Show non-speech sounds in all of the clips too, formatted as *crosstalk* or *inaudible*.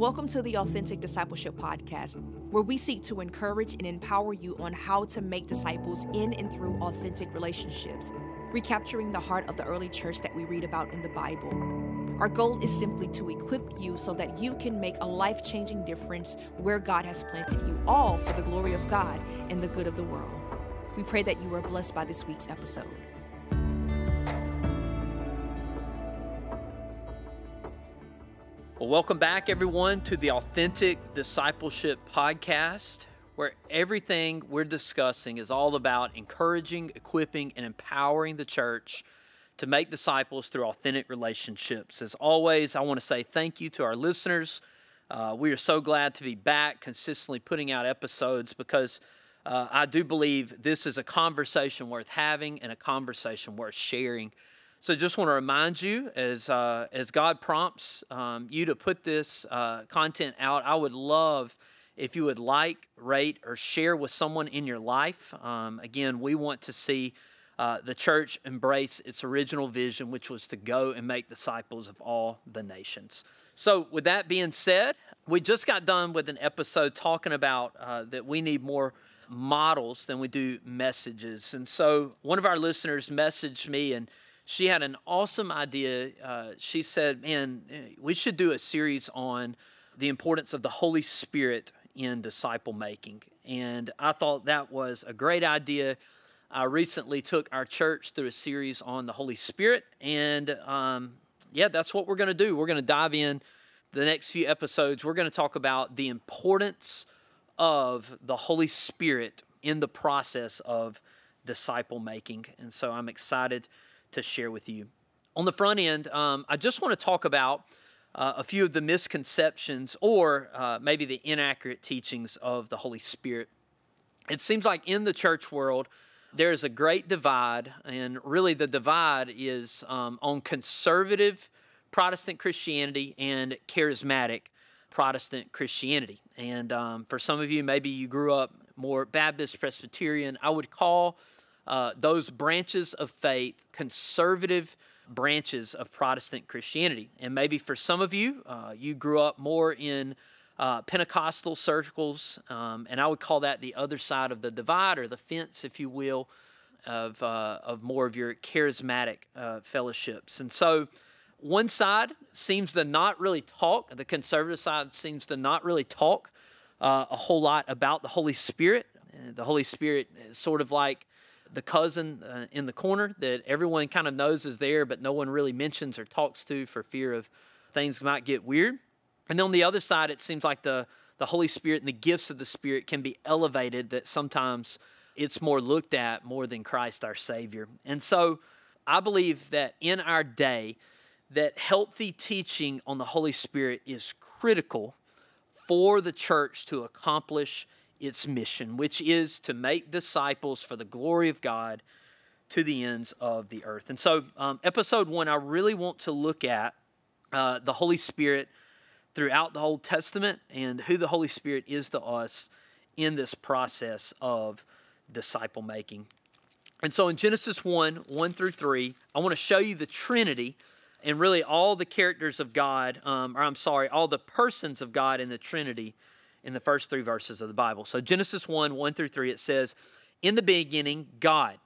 Welcome to the Authentic Discipleship Podcast, where we seek to encourage and empower you on how to make disciples in and through authentic relationships, recapturing the heart of the early church that we read about in the Bible. Our goal is simply to equip you so that you can make a life changing difference where God has planted you, all for the glory of God and the good of the world. We pray that you are blessed by this week's episode. Welcome back, everyone, to the Authentic Discipleship Podcast, where everything we're discussing is all about encouraging, equipping, and empowering the church to make disciples through authentic relationships. As always, I want to say thank you to our listeners. Uh, we are so glad to be back, consistently putting out episodes because uh, I do believe this is a conversation worth having and a conversation worth sharing. So just want to remind you, as uh, as God prompts um, you to put this uh, content out, I would love if you would like, rate, or share with someone in your life. Um, again, we want to see uh, the church embrace its original vision, which was to go and make disciples of all the nations. So, with that being said, we just got done with an episode talking about uh, that we need more models than we do messages. And so, one of our listeners messaged me and she had an awesome idea. Uh, she said, Man, we should do a series on the importance of the Holy Spirit in disciple making. And I thought that was a great idea. I recently took our church through a series on the Holy Spirit. And um, yeah, that's what we're going to do. We're going to dive in the next few episodes. We're going to talk about the importance of the Holy Spirit in the process of disciple making. And so I'm excited to share with you. On the front end, um, I just want to talk about uh, a few of the misconceptions or uh, maybe the inaccurate teachings of the Holy Spirit. It seems like in the church world, there is a great divide, and really the divide is um, on conservative Protestant Christianity and charismatic Protestant Christianity. And um, for some of you, maybe you grew up more Baptist, Presbyterian. I would call uh, those branches of faith, conservative branches of Protestant Christianity. And maybe for some of you, uh, you grew up more in uh, Pentecostal circles, um, and I would call that the other side of the divide or the fence, if you will, of, uh, of more of your charismatic uh, fellowships. And so, one side seems to not really talk, the conservative side seems to not really talk a whole lot about the Holy Spirit. The Holy Spirit is sort of like the cousin uh, in the corner that everyone kind of knows is there, but no one really mentions or talks to for fear of things might get weird. And then on the other side, it seems like the, the Holy Spirit and the gifts of the Spirit can be elevated, that sometimes it's more looked at more than Christ our Savior. And so I believe that in our day, that healthy teaching on the Holy Spirit is critical for the church to accomplish its mission, which is to make disciples for the glory of God to the ends of the earth. And so, um, episode one, I really want to look at uh, the Holy Spirit throughout the Old Testament and who the Holy Spirit is to us in this process of disciple making. And so, in Genesis 1 1 through 3, I want to show you the Trinity and really all the characters of God, um, or I'm sorry, all the persons of God in the Trinity in the first three verses of the Bible. So, Genesis 1 1 through 3, it says, In the beginning, God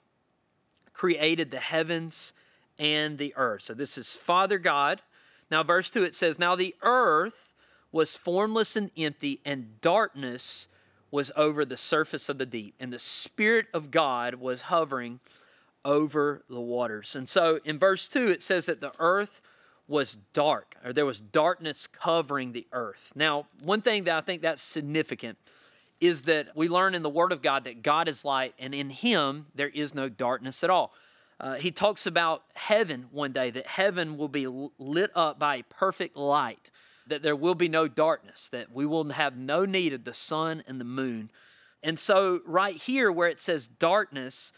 created the heavens and the earth. So, this is Father God. Now, verse 2, it says, Now the earth was formless and empty, and darkness was over the surface of the deep, and the Spirit of God was hovering over the waters. And so, in verse 2, it says that the earth was dark, or there was darkness covering the earth. Now, one thing that I think that's significant is that we learn in the Word of God that God is light, and in Him there is no darkness at all. Uh, he talks about heaven one day, that heaven will be lit up by a perfect light, that there will be no darkness, that we will have no need of the sun and the moon. And so, right here, where it says darkness,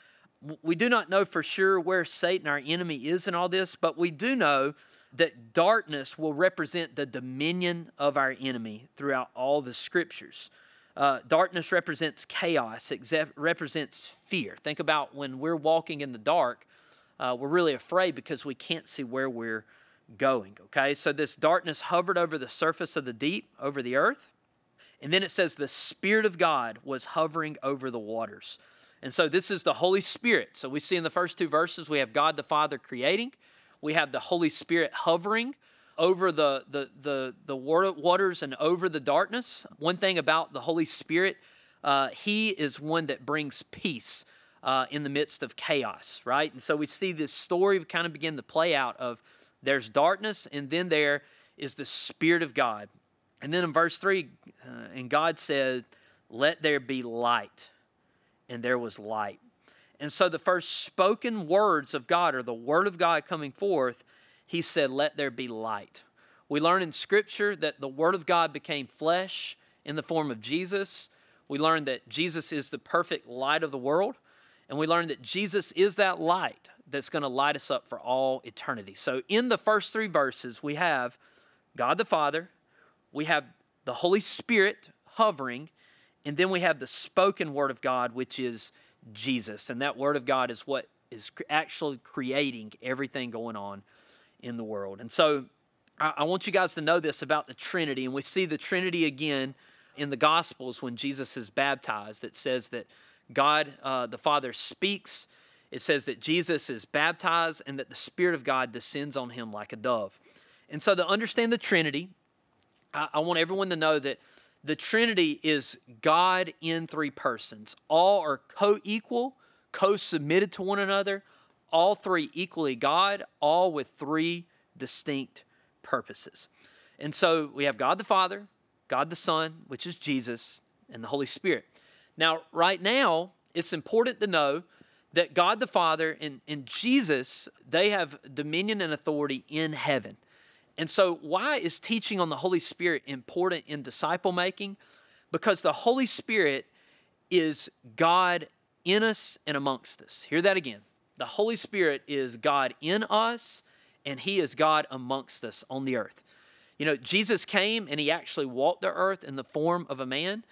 we do not know for sure where Satan, our enemy, is in all this, but we do know that darkness will represent the dominion of our enemy throughout all the scriptures. Uh, darkness represents chaos, represents fear. Think about when we're walking in the dark, uh, we're really afraid because we can't see where we're going. Okay, so this darkness hovered over the surface of the deep, over the earth. And then it says the Spirit of God was hovering over the waters. And so this is the Holy Spirit. So we see in the first two verses, we have God the Father creating, we have the Holy Spirit hovering over the, the, the, the waters and over the darkness. One thing about the Holy Spirit, uh, He is one that brings peace. Uh, in the midst of chaos, right? And so we see this story kind of begin to play out of there's darkness, and then there is the Spirit of God. And then in verse 3, uh, and God said, Let there be light. And there was light. And so the first spoken words of God, or the word of God coming forth, he said, Let there be light. We learn in Scripture that the Word of God became flesh in the form of Jesus. We learn that Jesus is the perfect light of the world. And we learn that Jesus is that light that's going to light us up for all eternity. So, in the first three verses, we have God the Father, we have the Holy Spirit hovering, and then we have the spoken Word of God, which is Jesus. And that Word of God is what is actually creating everything going on in the world. And so, I, want you guys to know this about the Trinity. And we see the Trinity again in the Gospels when Jesus is baptized. It says that God uh, the Father speaks it says that Jesus is baptized and that the Spirit of God descends on him like a dove. And so, to understand the Trinity, I, I want everyone to know that the Trinity is God in three persons. All are co equal, co submitted to one another, all three equally God, all with three distinct purposes. And so we have God the Father, God the Son, which is Jesus, and the Holy Spirit. Now, right now, it's important to know that God the Father and, and Jesus, they have dominion and authority in heaven. And so, why is teaching on the Holy Spirit important in disciple making? Because the Holy Spirit is God in us and amongst us. Hear that again. The Holy Spirit is God in us, and He is God amongst us on the earth. You know, Jesus came and He actually walked the earth in the form of a man,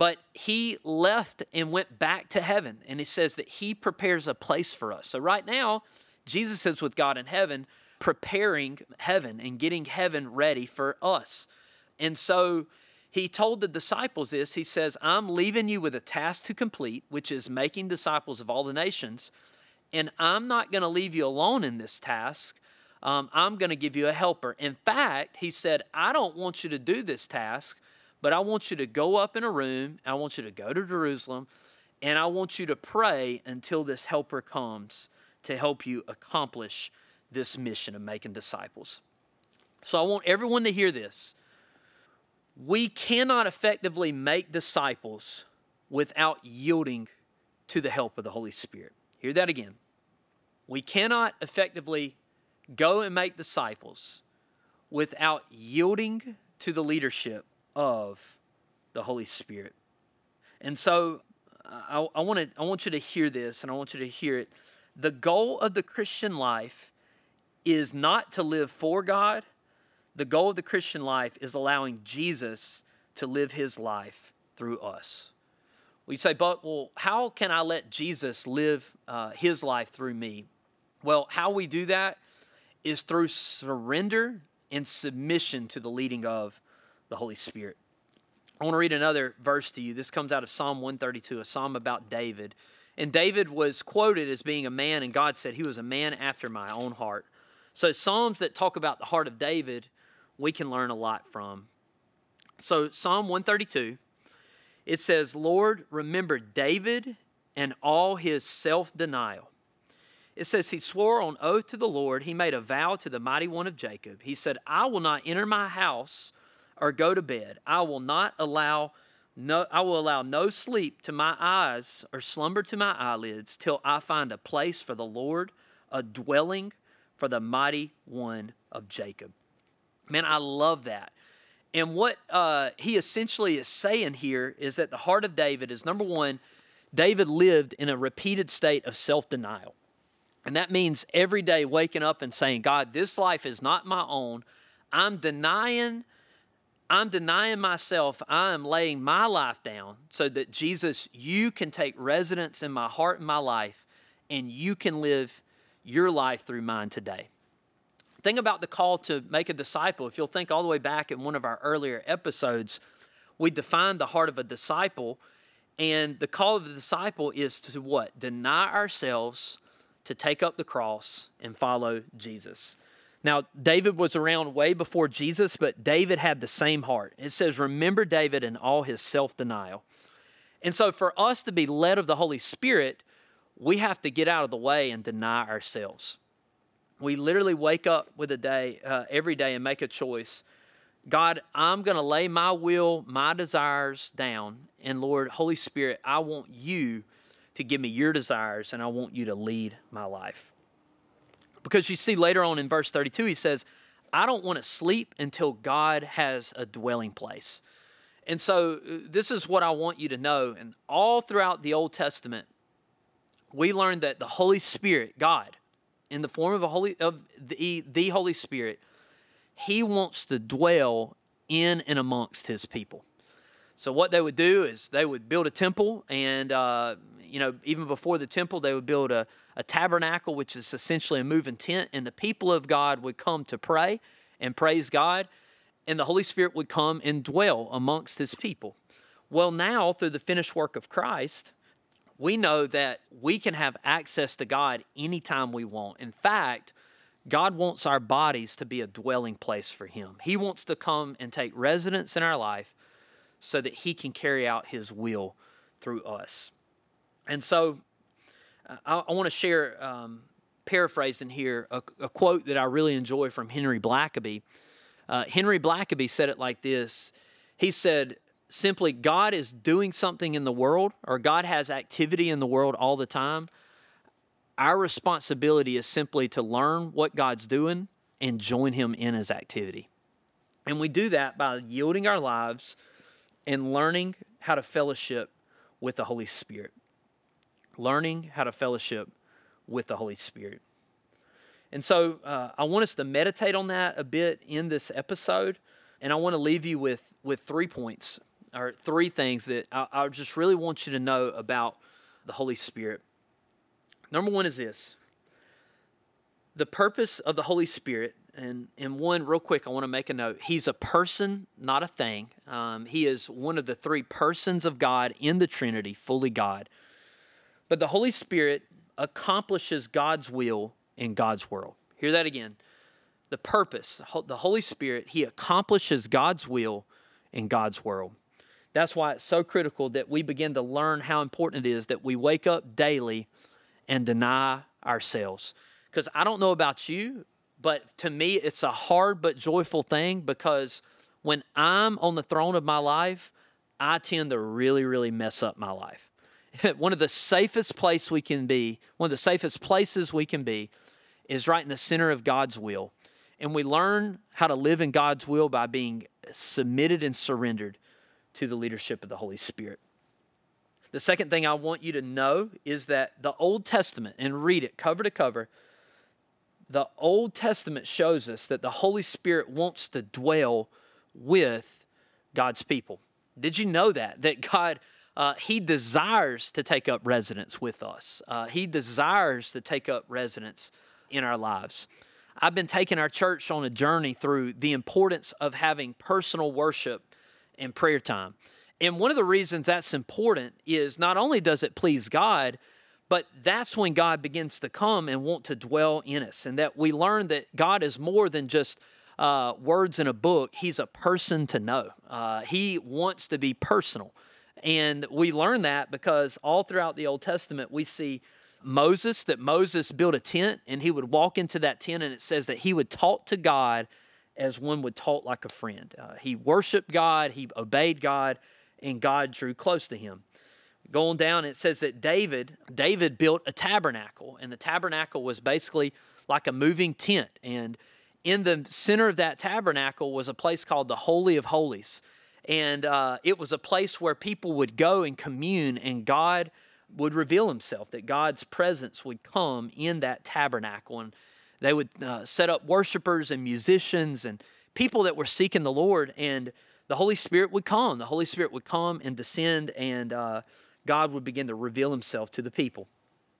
but he left and went back to heaven. And he says that he prepares a place for us. So right now, Jesus is with God in heaven, preparing heaven and getting heaven ready for us. And so he told the disciples this He says, I'm leaving you with a task to complete, which is making disciples of all the nations. And I'm not going to leave you alone in this task. Um, I'm going to give you a helper. In fact, he said, I don't want you to do this task but I want you to go up in a room, I want you to go to Jerusalem, and I want you to pray until this helper comes to help you accomplish this mission of making disciples. So I want everyone to hear this. We cannot effectively make disciples without yielding to the help of the Holy Spirit. Hear that again. We cannot effectively go and make disciples without yielding to the leadership of the Holy Spirit. And so uh, I, I, want to, I want you to hear this and I want you to hear it. The goal of the Christian life is not to live for God. The goal of the Christian life is allowing Jesus to live his life through us. We say, but well, how can I let Jesus live uh, his life through me? Well, how we do that is through surrender and submission to the leading of the Holy Spirit. I want to read another verse to you. This comes out of Psalm 132, a psalm about David. And David was quoted as being a man, and God said he was a man after my own heart. So, Psalms that talk about the heart of David, we can learn a lot from. So, Psalm 132, it says, Lord, remember David and all his self denial. It says, He swore on oath to the Lord, he made a vow to the mighty one of Jacob. He said, I will not enter my house or go to bed. I will not allow no I will allow no sleep to my eyes or slumber to my eyelids till I find a place for the Lord, a dwelling for the mighty one of Jacob. Man, I love that. And what uh, he essentially is saying here is that the heart of David is number one, David lived in a repeated state of self denial. And that means every day waking up and saying, God, this life is not my own. I'm denying I'm denying myself. I am laying my life down so that Jesus, you can take residence in my heart and my life, and you can live your life through mine today. Think about the call to make a disciple. If you'll think all the way back in one of our earlier episodes, we defined the heart of a disciple. And the call of the disciple is to what? Deny ourselves, to take up the cross, and follow Jesus. Now, David was around way before Jesus, but David had the same heart. It says, Remember David and all his self denial. And so, for us to be led of the Holy Spirit, we have to get out of the way and deny ourselves. We literally wake up with a day, uh, every day, and make a choice. God, I'm going to lay my will, my desires down. And Lord, Holy Spirit, I want you to give me your desires and I want you to lead my life. Because you see later on in verse 32, he says, I don't want to sleep until God has a dwelling place. And so, uh, this is what I want you to know. And all throughout the Old Testament, we learned that the Holy Spirit, God, in the form of, a Holy, of the, the Holy Spirit, He wants to dwell in and amongst His people. So, what they would do is they would build a temple, and, uh, you know, even before the temple, they would build a, a tabernacle, which is essentially a moving tent, and the people of God would come to pray and praise God, and the Holy Spirit would come and dwell amongst his people. Well, now, through the finished work of Christ, we know that we can have access to God anytime we want. In fact, God wants our bodies to be a dwelling place for Him. He wants to come and take residence in our life so that He can carry out His will through us. And so I, I want to share, um, paraphrasing here, a, a, quote that I really enjoy from Henry Blackaby. Uh, Henry Blackaby said it like this He said, simply, God is doing something in the world, or God has activity in the world all the time. Our responsibility is simply to learn what God's doing and join Him in His activity. And we do that by yielding our lives and learning how to fellowship with the Holy Spirit learning how to fellowship with the Holy Spirit. And so uh, I want us to meditate on that a bit in this episode. And I want to leave you with, with three points or three things that I, I just really want you to know about the Holy Spirit. Number one is this the purpose of the Holy Spirit, and, and one, real quick, I want to make a note. He's a person, not a thing. Um, he is one of the three persons of God in the Trinity, fully God. But the Holy Spirit accomplishes God's will in God's world. Hear that again. The purpose, the Holy Spirit, He accomplishes God's will in God's world. That's why it's so critical that we begin to learn how important it is that we wake up daily and deny ourselves. Because I don't know about you, but to me, it's a hard but joyful thing because when I'm on the throne of my life, I tend to really, really mess up my life. *laughs* one of the safest place we can be, one of the safest places we can be, is right in the center of God's will. And we learn how to live in God's will by being submitted and surrendered to the leadership of the Holy Spirit. The second thing I want you to know is that the Old Testament, and read it cover to cover, the Old Testament shows us that the Holy Spirit wants to dwell with God's people. Did you know that? That God uh, he desires to take up residence with us. Uh, he desires to take up residence in our lives. I've been taking our church on a journey through the importance of having personal worship and prayer time. And one of the reasons that's important is not only does it please God, but that's when God begins to come and want to dwell in us, and that we learn that God is more than just uh, words in a book. He's a person to know. Uh, he wants to be personal. And we learn that because all throughout the Old Testament, we see Moses, that Moses built a tent and he would walk into that tent, and it says that he would talk to God as one would talk like a friend. Uh, he worshiped God, he obeyed God, and God drew close to him. Going down, it says that David, David built a tabernacle, and the tabernacle was basically like a moving tent. And in the center of that tabernacle was a place called the Holy of Holies. And uh, it was a place where people would go and commune, and God would reveal himself, that God's presence would come in that tabernacle. And they would uh, set up worshipers and musicians and people that were seeking the Lord, and the Holy Spirit would come. The Holy Spirit would come and descend, and uh, God would begin to reveal himself to the people.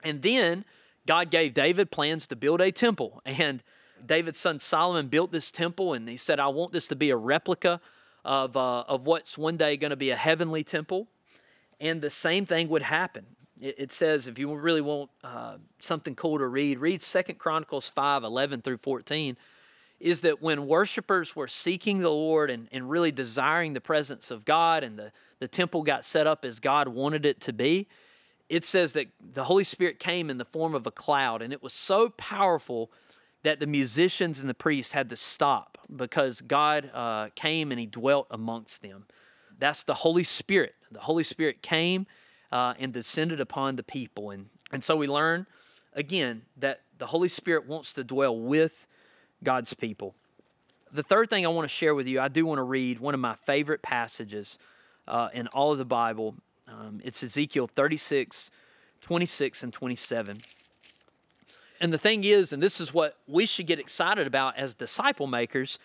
And then God gave David plans to build a temple. *laughs* And David's son Solomon built this temple, and he said, I want this to be a replica of, uh, of what's one day going to be a heavenly temple. And the same thing would happen. It, it says, if you really want uh, something cool to read, read Second Chronicles 5 11 through 14. Is that when worshipers were seeking the Lord and, and really desiring the presence of God, and the, the temple got set up as God wanted it to be, it says that the Holy Spirit came in the form of a cloud, and it was so powerful that the musicians and the priests had to stop because God uh, came and He dwelt amongst them. That's the Holy Spirit. The Holy Spirit came uh, and descended upon the people. And, and so we learn again that the Holy Spirit wants to dwell with God's people. The third thing I want to share with you, I do want to read one of my favorite passages uh, in all of the Bible, um, it's Ezekiel 36, 26, and 27. And the thing is, and this is what we should get excited about as disciple makers,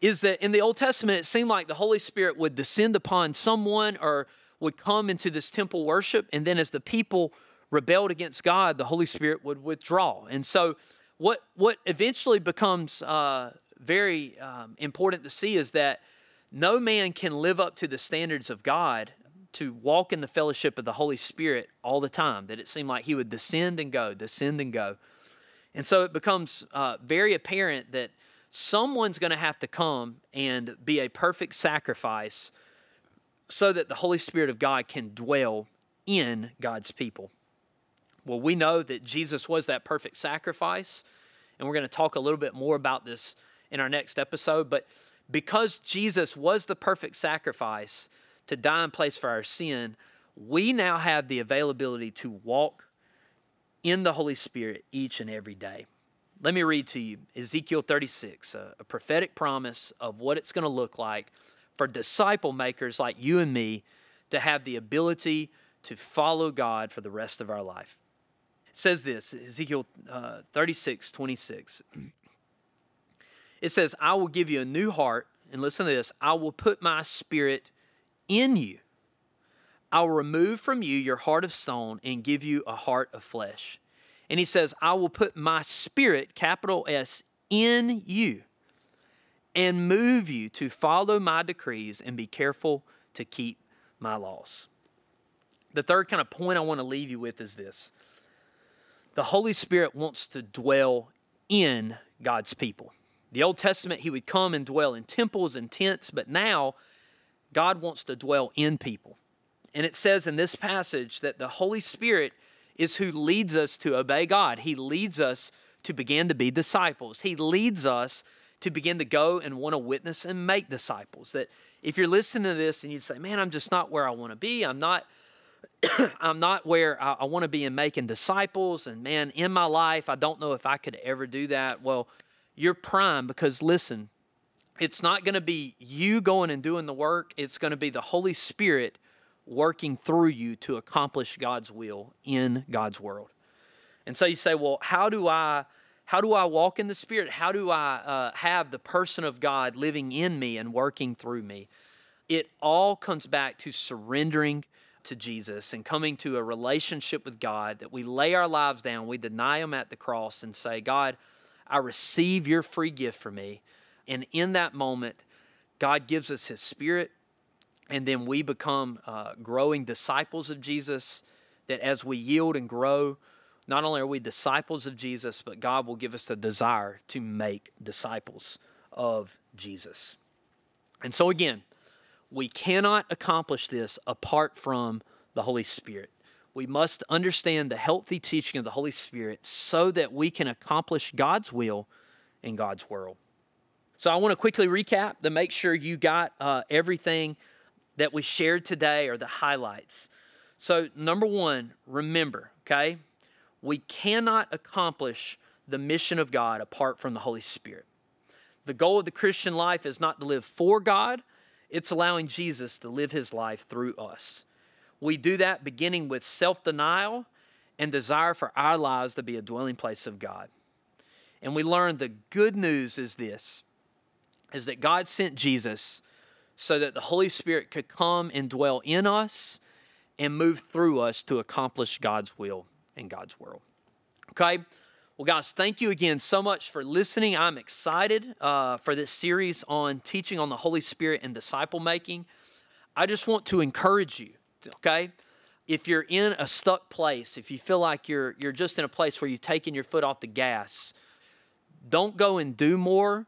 is that in the Old Testament, it seemed like the Holy Spirit would descend upon someone or would come into this temple worship. And then as the people rebelled against God, the Holy Spirit would withdraw. And so, what, what eventually becomes uh, very um, important to see is that no man can live up to the standards of God to walk in the fellowship of the Holy Spirit all the time, that it seemed like he would descend and go, descend and go. And so it becomes uh, very apparent that someone's going to have to come and be a perfect sacrifice so that the Holy Spirit of God can dwell in God's people. Well, we know that Jesus was that perfect sacrifice, and we're going to talk a little bit more about this in our next episode. But because Jesus was the perfect sacrifice, to die in place for our sin, we now have the availability to walk in the Holy Spirit each and every day. Let me read to you Ezekiel 36, a, a prophetic promise of what it's going to look like for disciple makers like you and me to have the ability to follow God for the rest of our life. It says this Ezekiel uh, 36, 26. It says, I will give you a new heart, and listen to this I will put my spirit in you. I will remove from you your heart of stone and give you a heart of flesh. And he says, I will put my spirit, capital S, in you and move you to follow my decrees and be careful to keep my laws. The third kind of point I want to leave you with is this the Holy Spirit wants to dwell in God's people. The Old Testament, he would come and dwell in temples and tents, but now God wants to dwell in people. And it says in this passage that the Holy Spirit is who leads us to obey God. He leads us to begin to be disciples. He leads us to begin to go and want to witness and make disciples. That if you're listening to this and you say, "Man, I'm just not where I want to be. I'm not *clears throat* I'm not where I, I want to be in making disciples and man, in my life, I don't know if I could ever do that." Well, you're prime because listen, it's not going to be you going and doing the work, it's going to be the Holy Spirit working through you to accomplish God's will in God's world. And so you say, well, how do I how do I walk in the Spirit? How do I uh, have the person of God living in me and working through me? It all comes back to surrendering to Jesus and coming to a relationship with God that we lay our lives down, we deny Him at the cross, and say, God, I receive your free gift for me. And in that moment, God gives us His Spirit, and then we become uh, growing disciples of Jesus. That as we yield and grow, not only are we disciples of Jesus, but God will give us the desire to make disciples of Jesus. And so, again, we cannot accomplish this apart from the Holy Spirit. We must understand the healthy teaching of the Holy Spirit so that we can accomplish God's will in God's world. So I want to quickly recap to make sure you got uh, everything that we shared today or the highlights. So, number one, remember, okay, we cannot accomplish the mission of God apart from the Holy Spirit. The goal of the Christian life is not to live for God, it's allowing Jesus to live his life through us. We do that beginning with self denial and desire for our lives to be a dwelling place of God. And we learn the good news is this is that God sent Jesus so that the Holy Spirit could come and dwell in us and move through us to accomplish God's will in God's world. Okay? Well, guys, thank you again so much for listening. I'm excited uh, for this series on teaching on the Holy Spirit and disciple making. I just want to encourage you, okay? If you're in a stuck place, if you feel like you're you're just in a place where you've taken your foot off the gas, don't go and do more.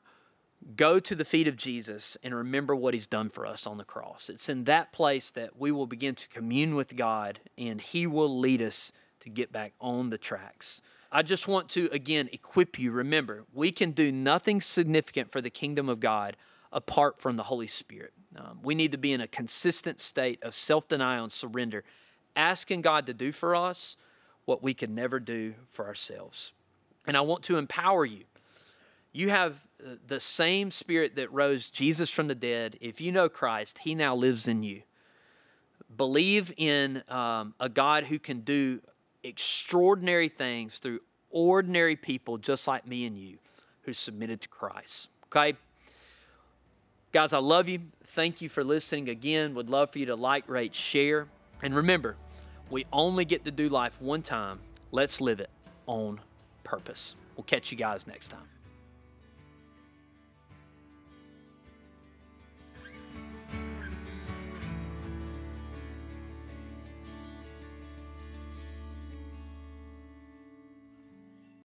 Go to the feet of Jesus and remember what he's done for us on the cross. It's in that place that we will begin to commune with God and he will lead us to get back on the tracks. I just want to again equip you. Remember, we can do nothing significant for the kingdom of God apart from the Holy Spirit. Um, we need to be in a consistent state of self denial and surrender, asking God to do for us what we could never do for ourselves. And I want to empower you. You have uh, the same spirit that rose Jesus from the dead. If you know Christ, He now lives in you. Believe in um, a God who can do extraordinary things through ordinary people just like me and you who submitted to Christ. Okay? Guys, I love you. Thank you for listening again. Would love for you to like, rate, share. And remember, we only get to do life one time. Let's live it on purpose. We'll catch you guys next time.